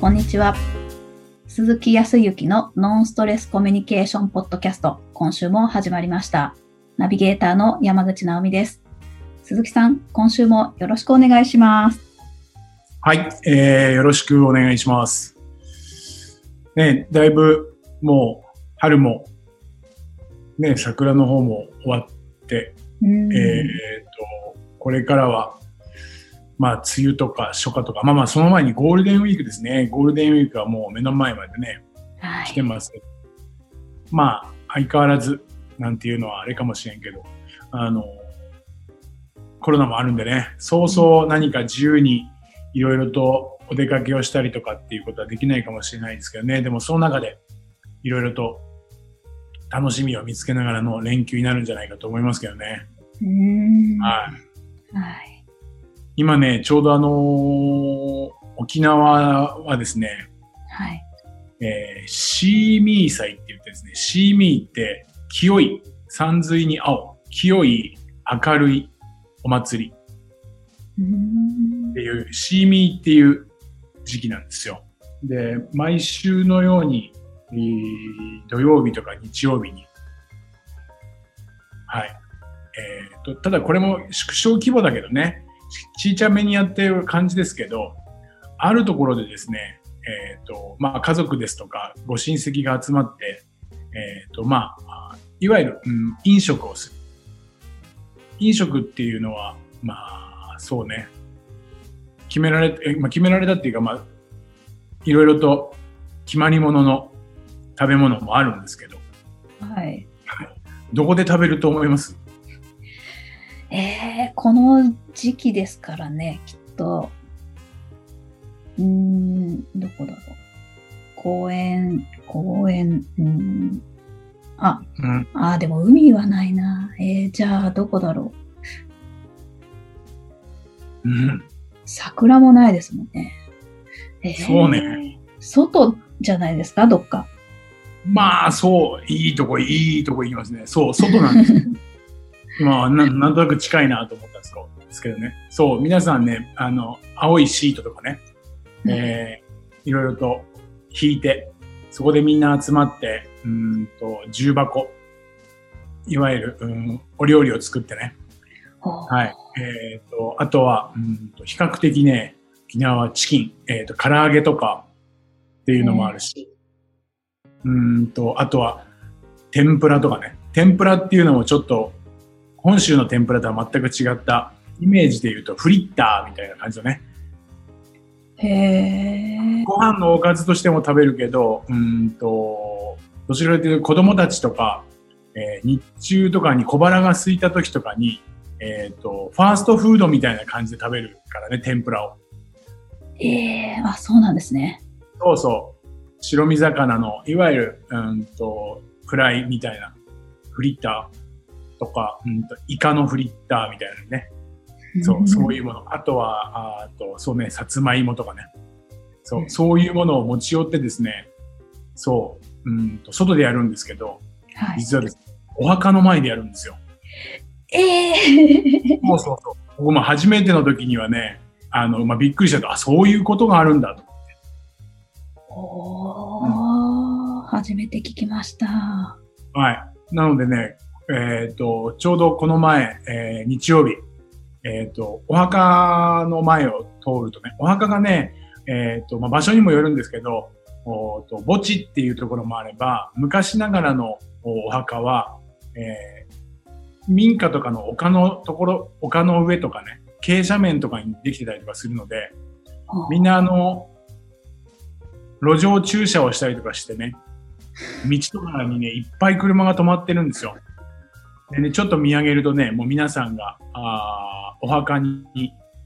こんにちは。鈴木康之のノンストレスコミュニケーションポッドキャスト、今週も始まりました。ナビゲーターの山口直美です。鈴木さん、今週もよろしくお願いします。はい、えー、よろしくお願いします。ね、だいぶもう春も、ね、桜の方も終わって、うんえーと、これからは、まあ、梅雨とか初夏とか、まあまあ、その前にゴールデンウィークですね。ゴールデンウィークはもう目の前までね、はい。来てます。まあ、相変わらず、なんていうのはあれかもしれんけど、あの、コロナもあるんでね、そうそう何か自由にいろいろとお出かけをしたりとかっていうことはできないかもしれないですけどね、でもその中でいろいろと楽しみを見つけながらの連休になるんじゃないかと思いますけどね。うーんはい。はい。今ね、ちょうどあのー沖縄はですね、はい。えーシーミー祭って言ってですね、シーミーって清い、山水に青、清い、明るいお祭りっていう、シーミーっていう時期なんですよ。で、毎週のように、えー土曜日とか日曜日に、はい。えーと、ただこれも縮小規模だけどね、ちちいちゃめにやってる感じですけど、あるところでですね、えっ、と、まあ家族ですとかご親戚が集まって、えっ、と、まあ、いわゆる、うん、飲食をする。飲食っていうのは、まあ、そうね、決められ、えまあ、決められたっていうか、まあ、いろいろと決まり物の食べ物もあるんですけど、はい。どこで食べると思います？えー、この時期ですからね、きっと。うーん、どこだろう。公園、公園、うーん。あ、うん。あー、でも海はないな。えー、じゃあ、どこだろう。うん。桜もないですもんね。えーそうね。外じゃないですか、どっか。まあ、そう、いいとこ、いいとこ行きますね。そう、外なんですよ。まあ、なんなんとなく近いなと思ったんですけどですけどね。そう、皆さんね、あの、青いシートとかね、えー、いろいろと引いて、そこでみんな集まって、うーんと、重箱、いわゆる、うん、お料理を作ってね。はい。えっ、と、あとは、うんと、比較的ね、沖縄はチキン、えっ、と、唐揚げとかっていうのもあるし、うんと、あとは、天ぷらとかね。天ぷらっていうのもちょっと、本州の天ぷらとは全く違った、イメージで言うとフリッターみたいな感じだね。へえ。ご飯のおかずとしても食べるけど、うんと、どちらかというと子供たちとか、えー日中とかに小腹が空いた時とかに、えっ、と、ファーストフードみたいな感じで食べるからね、天ぷらを。えー、あ、そうなんですね。そうそう。白身魚の、いわゆる、うんと、フライみたいな、フリッターとか、うんと、イカのフリッターみたいなね。そう、そういうもの。あとは、ああと、そうね、さつまいもとかね。そうう、んそういうものを持ち寄ってですね、そう、うんと、外でやるんですけど、はい。実はですね、お墓の前でやるんですよ。ええ そうそうそう。僕も初めての時にはね、あの、まあ、びっくりしたと、あ、そういうことがあるんだと。おー、初めて聞きました。はい。なのでね、えっ、と、ちょうどこの前、えー日曜日、えっ、と、お墓の前を通るとね、お墓がね、えっ、と、まあ、場所にもよるんですけど、おーと墓地っていうところもあれば、昔ながらのおお墓は、えー民家とかの丘のところ、丘の上とかね、傾斜面とかにできてたりとかするので、みんなあの、路上駐車をしたりとかしてね、道とかにね、いっぱい車が止まってるんですよ。でね、ちょっと見上げるとね、もう皆さんが、あーお墓に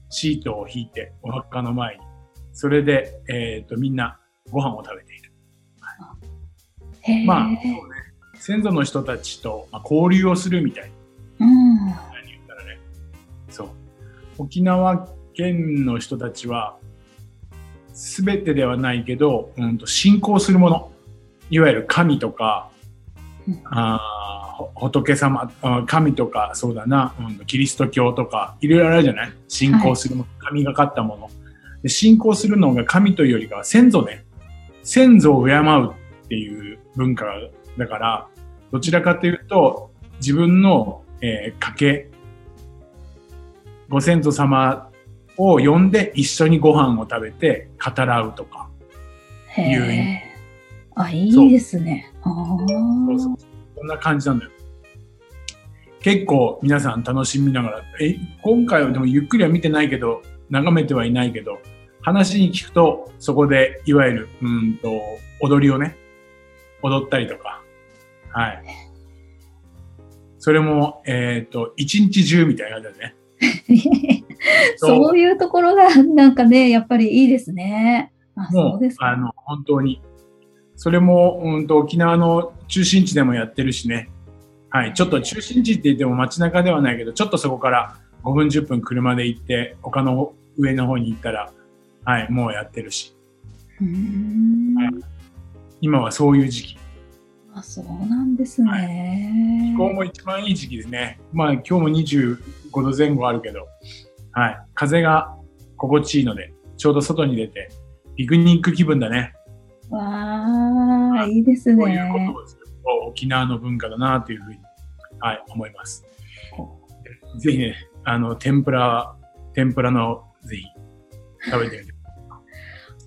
シートを引いて、お墓の前に、それで、えっ、と、みんなご飯を食べている。へーまあ、そうね、先祖の人たちと、まあ、交流をするみたいな。うん。何言ったらね。そう。沖縄県の人たちは、すべてではないけど、うんと信仰するもの。いわゆる神とか、うんあ仏様、あ神とか、そうだな、うん、キリスト教とか、いろいろあるじゃない？信仰するもの、神がかったもの。で信仰するのが神というよりかは先祖ね。先祖を敬うっていう文化だから、どちらかというと、自分の、えー家系、ご先祖様を呼んで一緒にご飯を食べて語らうとか。へいう意味え。あ、いいですね。あそうそうーそんな感じなんだよ。結構皆さん楽しみながら、え、今回はでもゆっくりは見てないけど、眺めてはいないけど、話に聞くと、そこでいわゆる、うーんと、踊りをね、踊ったりとか、はい。それも、えっ、と、一日中みたいな感じだね。そういうところがなんかね、やっぱりいいですね。あ、そもうですか。あの、本当に。それも、うんと、沖縄の中心地でもやってるしね。はい。ちょっと中心地って言っても街中ではないけど、ちょっとそこから5分10分車で行って、他の上の方に行ったら、はい、もうやってるし。はい今はそういう時期。あ、そうなんですね。気候も一番いい時期ですね。まあ今日も25度前後あるけど、はい。風が心地いいので、ちょうど外に出て、ピクニック気分だね。わあ、いいですね。こういうことを沖縄の文化だなというふうに、はい、思います。ぜひね、あの、天ぷら、天ぷらの、ぜひ、食べてみて。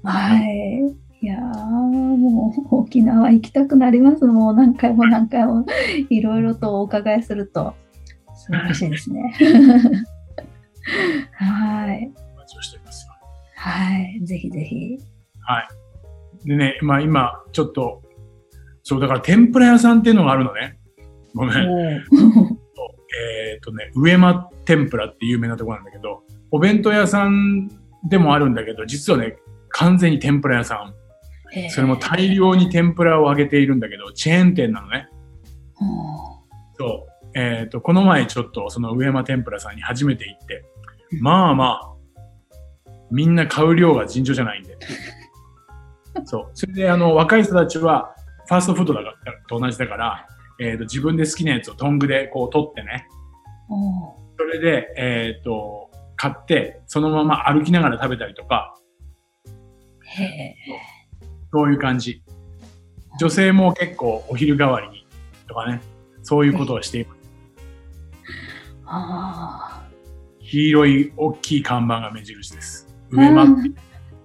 はい。いやー、もう沖縄行きたくなります。もう何回も何回もいろいろとお伺いすると、すごい嬉しいですね。はい。お待ちをしておりますよ。はい。ぜひぜひ。はい。でね、まあ今、ちょっと、そう、だから天ぷら屋さんっていうのがあるのね。ごめん。えっ、とね、上間天ぷらって有名なところなんだけど、お弁当屋さんでもあるんだけど、実はね、完全に天ぷら屋さん。それも大量に天ぷらを揚げているんだけど、チェーン店なのね。ほそう。えっ、と、この前ちょっとその上間天ぷらさんに初めて行って、まあまあ、みんな買う量が尋常じゃないんで。そう。それであの、若い人たちは、ファーストフードだからと同じだから、えっ、と、自分で好きなやつをトングでこう取ってね、それで、えっ、と、買って、そのまま歩きながら食べたりとか、うへえ。そういう感じ。女性も結構お昼代わりにとかね、そういうことをしています。あ黄色い大きい看板が目印です。上間って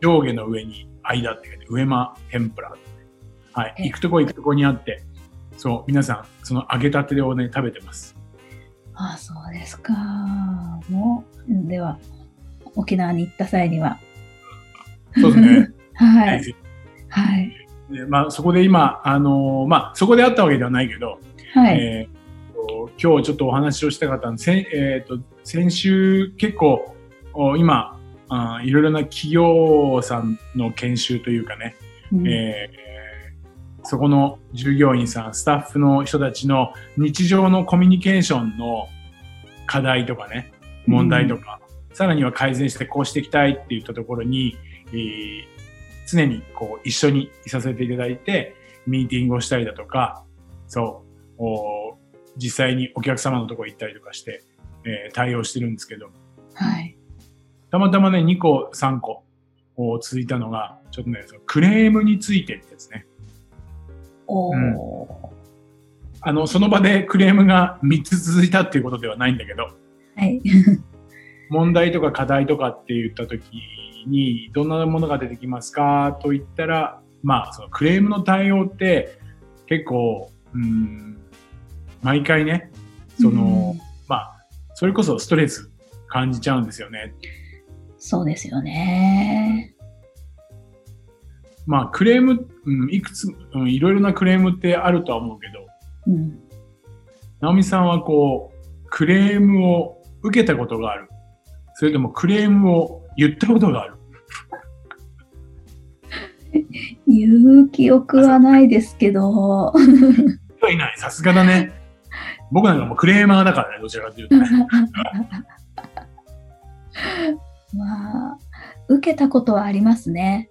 上下の上に間って書いて、上間天ぷら。はい。え行くとこ行くとこにあって、そう、皆さん、その揚げたてをね、食べてます。あ、あそうですか。もう、では、沖縄に行った際には。そうですね。はい。はい。でまあ、そこで今、あのーまあ、そこであったわけではないけど、はい。えーと今日ちょっとお話をしたかったんで、せんえーと先週結構お今あーいろいろな企業さんの研修というかね、うん。えーそこの従業員さん、スタッフの人たちの日常のコミュニケーションの課題とかね、問題とか、さらには改善してこうしていきたいって言ったところに、えー常にこう一緒にいさせていただいて、ミーティングをしたりだとか、そう、お実際にお客様のところ行ったりとかして、えー対応してるんですけど、はい。たまたまね、2個、3個、こう続いたのが、ちょっとね、そのクレームについてってやつね。おー。うんあの、その場でクレームが3つ続いたっていうことではないんだけど、はい。問題とか課題とかって言った時に、どんなものが出てきますかと言ったら、まあ、そのクレームの対応って結構、うん、毎回ね、その、うんまあ、それこそストレス感じちゃうんですよね。そうですよね。まあ、クレーム、うん、いくつ、うん、いろいろなクレームってあるとは思うけど、うん。直美さんはこう、クレームを受けたことがある。それともクレームを言ったことがある。言う記憶はないですけど、はいない。さすがだね。僕なんかもうクレーマーだからね、どちらかというとね。まあ、受けたことはありますね。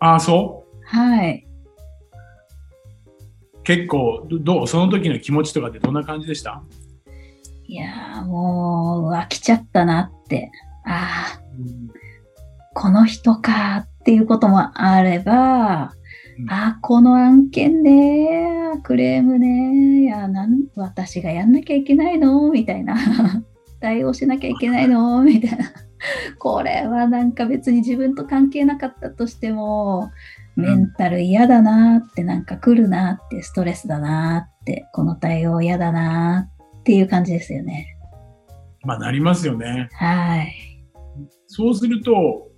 ああ、そう？はい。結構、どどう？その時の気持ちとかってどんな感じでした？いやーもう、飽きちゃったなって。ああ、この人かっていうこともあれば、うんあ、この案件ね、クレームね、いや、なん、私がやんなきゃいけないの？みたいな。対応しなきゃいけないの？みたいな。これはなんか別に自分と関係なかったとしても、メンタル嫌だなって、なんか来るなって、ストレスだなって、この対応嫌だなっていう感じですよね。まあなりますよね。はい。そうすると、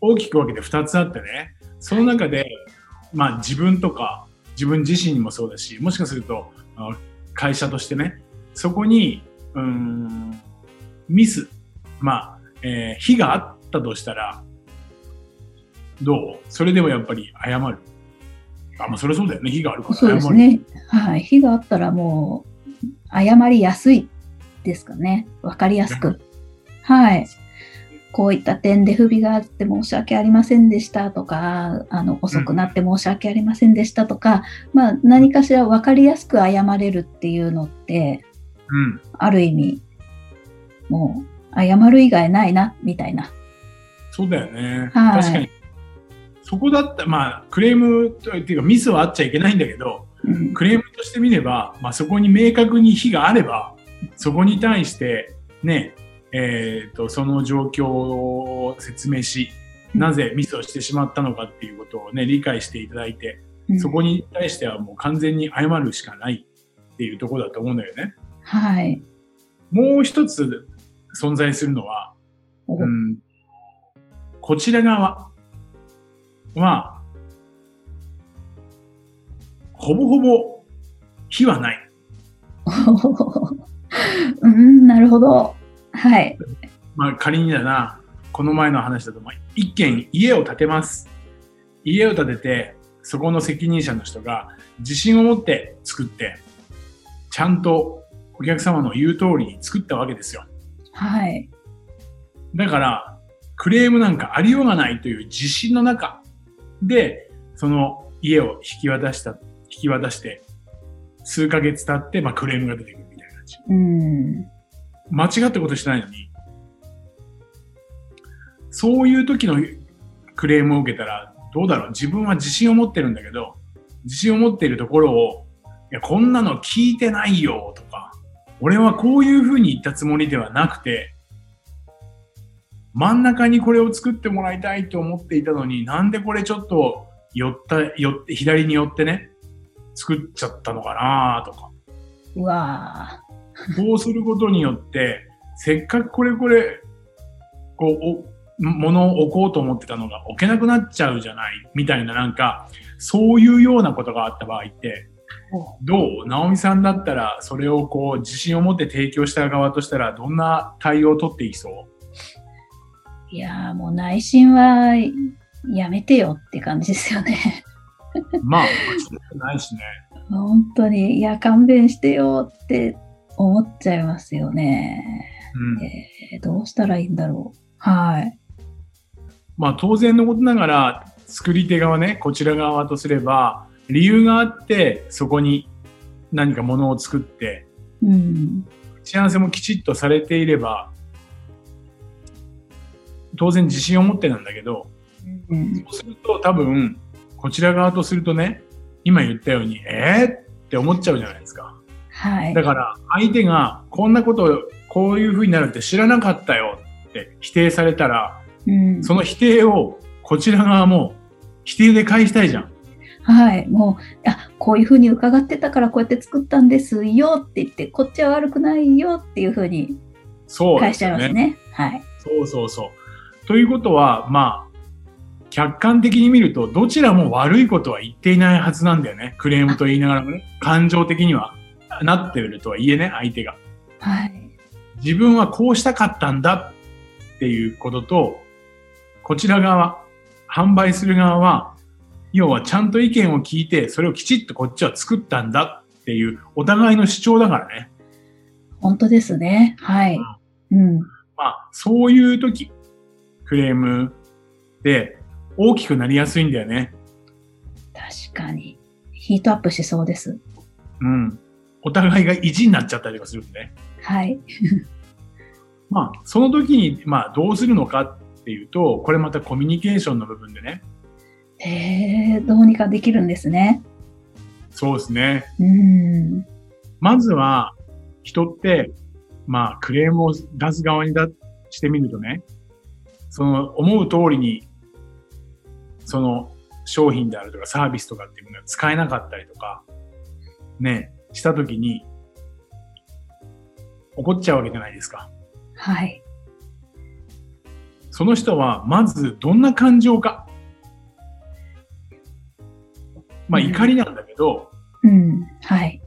大きく分けて2つあってね、その中で、まあ自分とか、自分自身にもそうだし、もしかすると、会社としてね、そこに、うーん、ミス、まあ、えー非があったとしたら、どう？それでもやっぱり謝る。あ、まあそれそうだよね。非があるから謝る。そうですね。はい。火があったらもう、謝りやすいですかね。わかりやすく。はい。こういった点で不備があって申し訳ありませんでしたとか、あの、遅くなって申し訳ありませんでしたとか、まあ何かしらわかりやすく謝れるっていうのって、うん。ある意味、もう、謝る以外ないな、みたいな。そうだよね。はい確かに。そこだったまあ、クレームとっていうかミスはあっちゃいけないんだけど、うんクレームとしてみれば、まあ、そこに明確に非があれば、そこに対して、ね、えっ、と、その状況を説明し、なぜミスをしてしまったのかっていうことをね、理解していただいて、うんそこに対してはもう完全に謝るしかないっていうところだと思うんだよね。はい。もう一つ存在するのは、おうん、こちら側は、ほぼほぼ非はない。うん、なるほど。はい。まあ仮にだな、この前の話だと、まあ、一軒家を建てます。家を建てて、そこの責任者の人が自信を持って作って、ちゃんとお客様の言う通りに作ったわけですよ。はい。だから、クレームなんかありようがないという自信の中で、その家を引き渡した、引き渡して、数ヶ月経って、まあクレームが出てくるみたいな感じ。うん。間違ったことしてないのに、そういう時のクレームを受けたら、どうだろう？自分は自信を持ってるんだけど、自信を持っているところを、いや、こんなの聞いてないよとか、俺はこういうふうに言ったつもりではなくて、真ん中にこれを作ってもらいたいと思っていたのに、なんでこれちょっと寄った、寄って、左に寄ってね、作っちゃったのかなとか。うわこうすることによって、せっかくこれこれ、こう、お、物を置こうと思ってたのが置けなくなっちゃうじゃない、みたいななんか、そういうようなことがあった場合って、どう？直美さんだったら、それをこう、自信を持って提供した側としたら、どんな対応を取っていきそう？いやーもう内心はやめてよって感じですよね。まあ、ないしね。本当に、いや、勘弁してよって思っちゃいますよね。うん。えーどうしたらいいんだろう。はい。まあ、当然のことながら、作り手側ね、こちら側とすれば、理由があって、そこに何かものを作って、うん。打ち合わせもきちっとされていれば、当然自信を持ってなんだけど、うんそうすると多分、こちら側とするとね、今言ったように、えーって思っちゃうじゃないですか。はい。だから、相手がこんなこと、こういう風になるって知らなかったよって否定されたら、うんその否定をこちら側も否定で返したいじゃん。はい。もう、あ、こういうふうに伺ってたからこうやって作ったんですよって言って、こっちは悪くないよっていうふうにそう返しち。ゃいますね。はい。そうそうそう。ということは、まあ、客観的に見ると、どちらも悪いことは言っていないはずなんだよね。クレームと言いながらもね。感情的にはなっているとはいえね、相手が。はい。自分はこうしたかったんだっていうことと、こちら側、販売する側は、要はちゃんと意見を聞いて、それをきちっとこっちは作ったんだっていう、お互いの主張だからね。本当ですね。はい。うん。まあ、そういう時、クレームで大きくなりやすいんだよね。確かに。ヒートアップしそうです。うん。お互いが意地になっちゃったりとかするんで。はい。まあ、その時に、まあ、どうするのかっっていうと、これまたコミュニケーションの部分でね。へえ、どうにかできるんですね。そうですね。うん。まずは、人って、まあ、クレームを出す側にだしてみるとね、その思う通りに、その商品であるとかサービスとかっていうものが使えなかったりとか、ね、したときに、怒っちゃうわけじゃないですか。はい。その人は、まずどんな感情か。まあ、うん怒りなんだけど、うん。はい。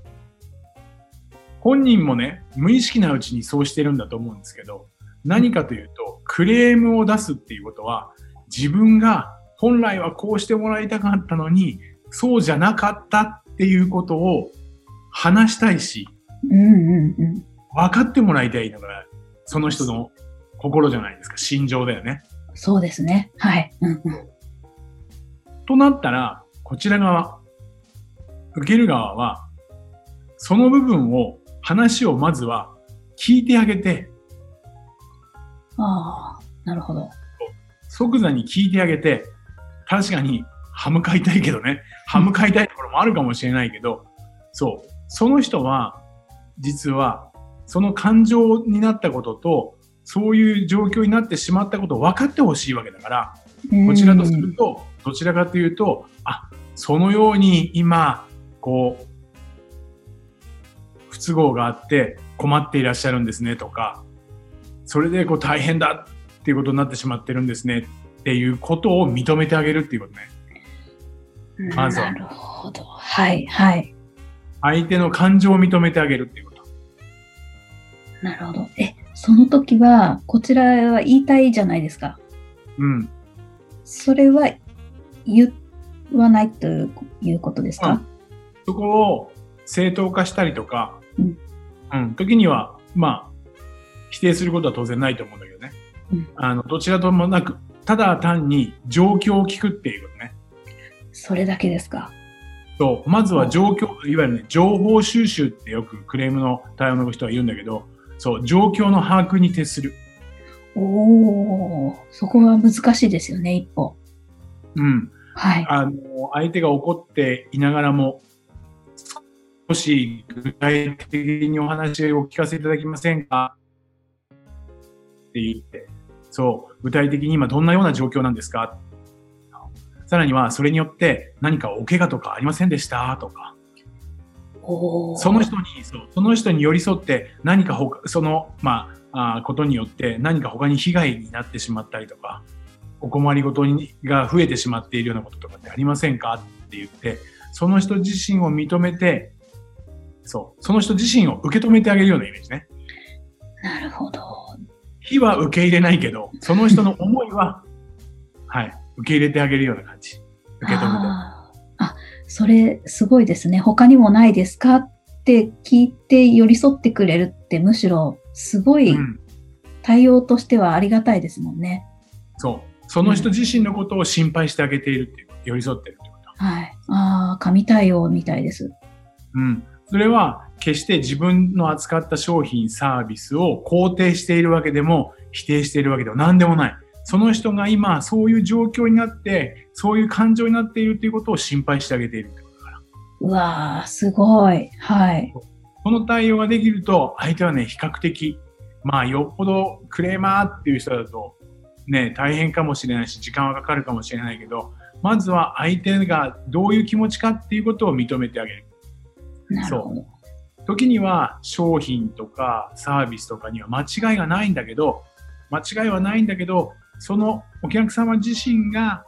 本人もね、無意識なうちにそうしてるんだと思うんですけど、何かというと、クレームを出すっていうことは、自分が本来はこうしてもらいたかったのに、そうじゃなかったっていうことを話したいし、うんうんうん。分かってもらいたいのが、その人の心じゃないですか、心情だよね。そうですね。はい。うんうん。となったら、こちら側、受ける側は、その部分を、話をまずは聞いてあげて、ああ、なるほど。即座に聞いてあげて、確かに歯向かいたいけどね、歯向かいたいところもあるかもしれないけど、そう、その人は、実は、その感情になったことと、そういう状況になってしまったことを分かってほしいわけだから、こちらとすると、どちらかというと、あ、そのように今、こう、不都合があって困っていらっしゃるんですねとか、それでこう大変だっていうことになってしまってるんですねっていうことを認めてあげるっていうことね。うんまずはなるほど。はい、はい。相手の感情を認めてあげるっていうこと。なるほど。え、その時は、こちらは言いたいじゃないですか。うん。それは言わないということですか、そこを正当化したりとか、うん。うん。時には、まあ、否定することは当然ないと思うんだけどね。うんあの、どちらともなく、ただ単に状況を聞くっていうことね。それだけですか？そう、まずは状況、いわゆるね、情報収集ってよくクレームの対応の人は言うんだけど、そう、状況の把握に徹する。おー、そこは難しいですよね、一歩。うん。はい。あの、相手が怒っていながらも、少し具体的にお話を聞かせていただけませんか？って言って、そう、具体的に今どんなような状況なんですか？さらには、それによって何かお怪我とかありませんでした？とか、その人に、そうその人に寄り添って何かほか、その、まあ、あーことによって何か他に被害になってしまったりとか、お困りごとにが増えてしまっているようなこととかってありませんかって言って、その人自身を認めて、そう、その人自身を受け止めてあげるようなイメージね。なるほど。非は受け入れないけど、その人の思いは、はい、受け入れてあげるような感じ。受け止めて。あーあ、それすごいですね。他にもないですかって聞いて寄り添ってくれるってむしろすごいうん、対応としてはありがたいですもんね。そう。その人自身のことを心配してあげているっていう、寄り添ってるってこと。はい。ああ、神対応みたいです。うん。それは決して自分の扱った商品、サービスを肯定しているわけでも否定しているわけでも何でもない。その人が今そういう状況になって、そういう感情になっているということを心配してあげているってことだから。うわー、すごい。はい。この対応ができると、相手はね、比較的、まあ、よっぽどクレーマーっていう人だと、ね、大変かもしれないし、時間はかかるかもしれないけど、まずは相手がどういう気持ちかっていうことを認めてあげる。なるほど。時には商品とかサービスとかには間違いがないんだけど、間違いはないんだけど、そのお客様自身が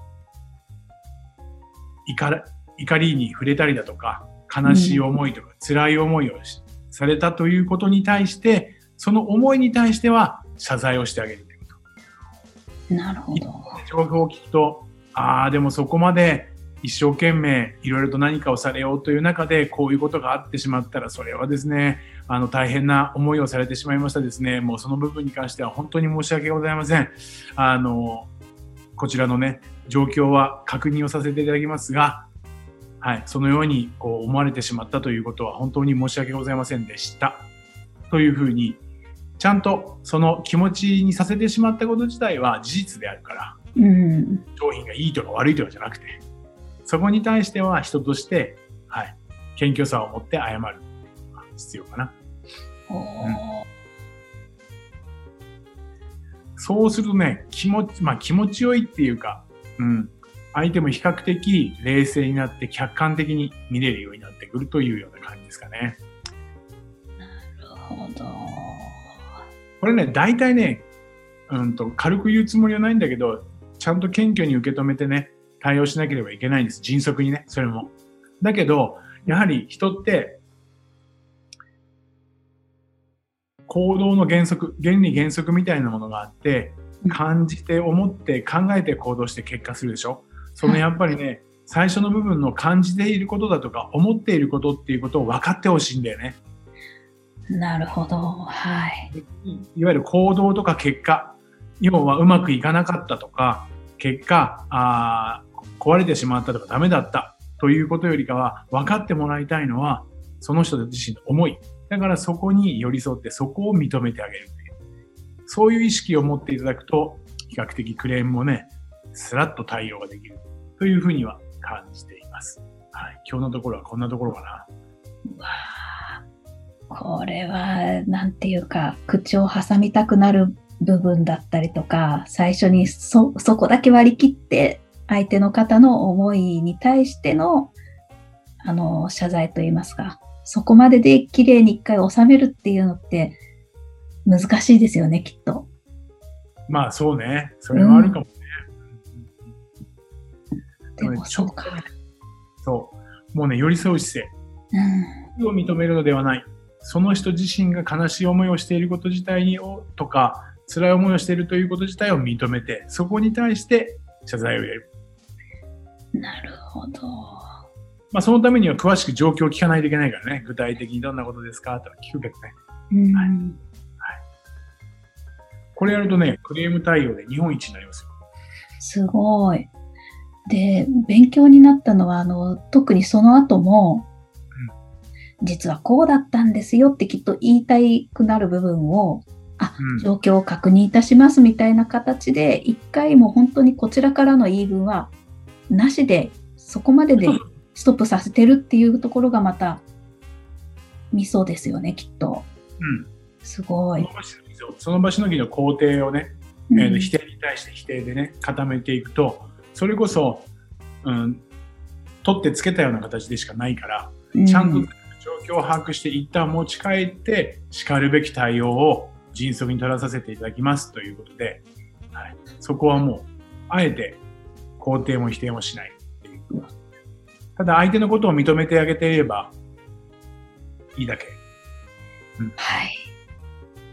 怒りに触れたりだとか、悲しい思いとか、辛い思いをしされたということに対して、その思いに対しては謝罪をしてあげる。なるほど。情報を聞くと、ああ、でもそこまで一生懸命いろいろと何かをされようという中でこういうことがあってしまったら、それはですね、あの大変な思いをされてしまいましたですね。もうその部分に関しては本当に申し訳ございません。あの、こちらのね、状況は確認をさせていただきますが、はい、そのようにこう思われてしまったということは本当に申し訳ございませんでした。というふうに、ちゃんとその気持ちにさせてしまったこと自体は事実であるから、うん。商品がいいとか悪いとかじゃなくて、そこに対しては人として、はい、謙虚さを持って謝るっていうのが必要かな。そうするとね、気持ち、まあ気持ちよいっていうか、うん、相手も比較的冷静になって客観的に見れるようになってくるというような感じですかね。なるほど。これね、大体ね、うんと、軽く言うつもりはないんだけど、ちゃんと謙虚に受け止めてね、対応しなければいけないんです。迅速にね、それも。だけど、やはり人って、行動の原則、原理原則みたいなものがあってうん、感じて、思って、考えて行動して結果するでしょそのやっぱりね、最初の部分の感じていることだとか、思っていることっていうことを分かってほしいんだよね。なるほど。はい。いわゆる行動とか結果、要はうまくいかなかったとか、結果、あー壊れてしまったとかダメだったということよりかは、分かってもらいたいのは、その人自身の思い。だからそこに寄り添って、そこを認めてあげるっていう。そういう意識を持っていただくと、比較的クレームもね、スラッと対応ができるというふうには感じています。はい。今日のところはこんなところかな。これは、なんていうか、口を挟みたくなる部分だったりとか、最初にそ、そこだけ割り切って、相手の方の思いに対しての、あの、謝罪といいますか、そこまでで綺麗に一回収めるっていうのって、難しいですよね、きっと。まあそうね。それはあるかもね。でも、そうか。そう。もうね、寄り添う姿うん勢を認めるのではない。その人自身が悲しい思いをしていること自体をとか、辛い思いをしているということ自体を認めて、そこに対して謝罪をやる。なるほど。まあそのためには詳しく状況を聞かないといけないからね。具体的にどんなことですか？とか聞くけどね。うんはいこれやるとね、クレーム対応で日本一になりますよ。すごい。で、勉強になったのは、あの、特にその後も、実はこうだったんですよってきっと言いたくなる部分を、あ、うん状況を確認いたしますみたいな形で、一回も本当にこちらからの言い分は、なしで、そこまでで ストップさせてるっていうところがまた、ミソですよね、きっと。うん。すごいその。場しのぎの工程をね、うんえー否定に対して否定でね、固めていくと、それこそ、うん、取ってつけたような形でしかないから、ちゃんとう状況を把握して一旦持ち帰って、叱るべき対応を迅速に取らさせていただきますということで、はい、そこはもう、あえて肯定も否定もしないっていう。ただ相手のことを認めてあげていればいいだけ。はい。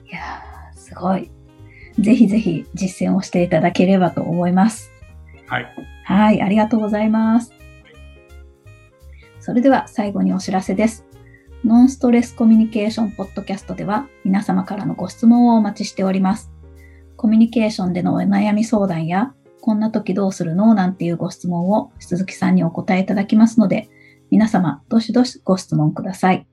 いやーすごい。ぜひぜひ実践をしていただければと思います。はい。はい、ありがとうございます。それでは最後にお知らせです。ノンストレスコミュニケーションポッドキャストでは皆様からのご質問をお待ちしております。コミュニケーションでのお悩み相談や、こんな時どうするのなんていうご質問を鈴木さんにお答えいただきますので、皆様どしどしご質問ください。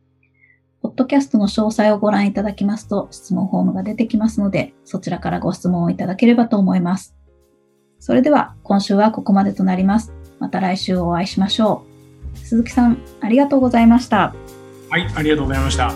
ポッドキャストの詳細をご覧いただきますと質問フォームが出てきますので、そちらからご質問をいただければと思います。それでは今週はここまでとなります。また来週お会いしましょう。鈴木さん、ありがとうございました。はい、ありがとうございました。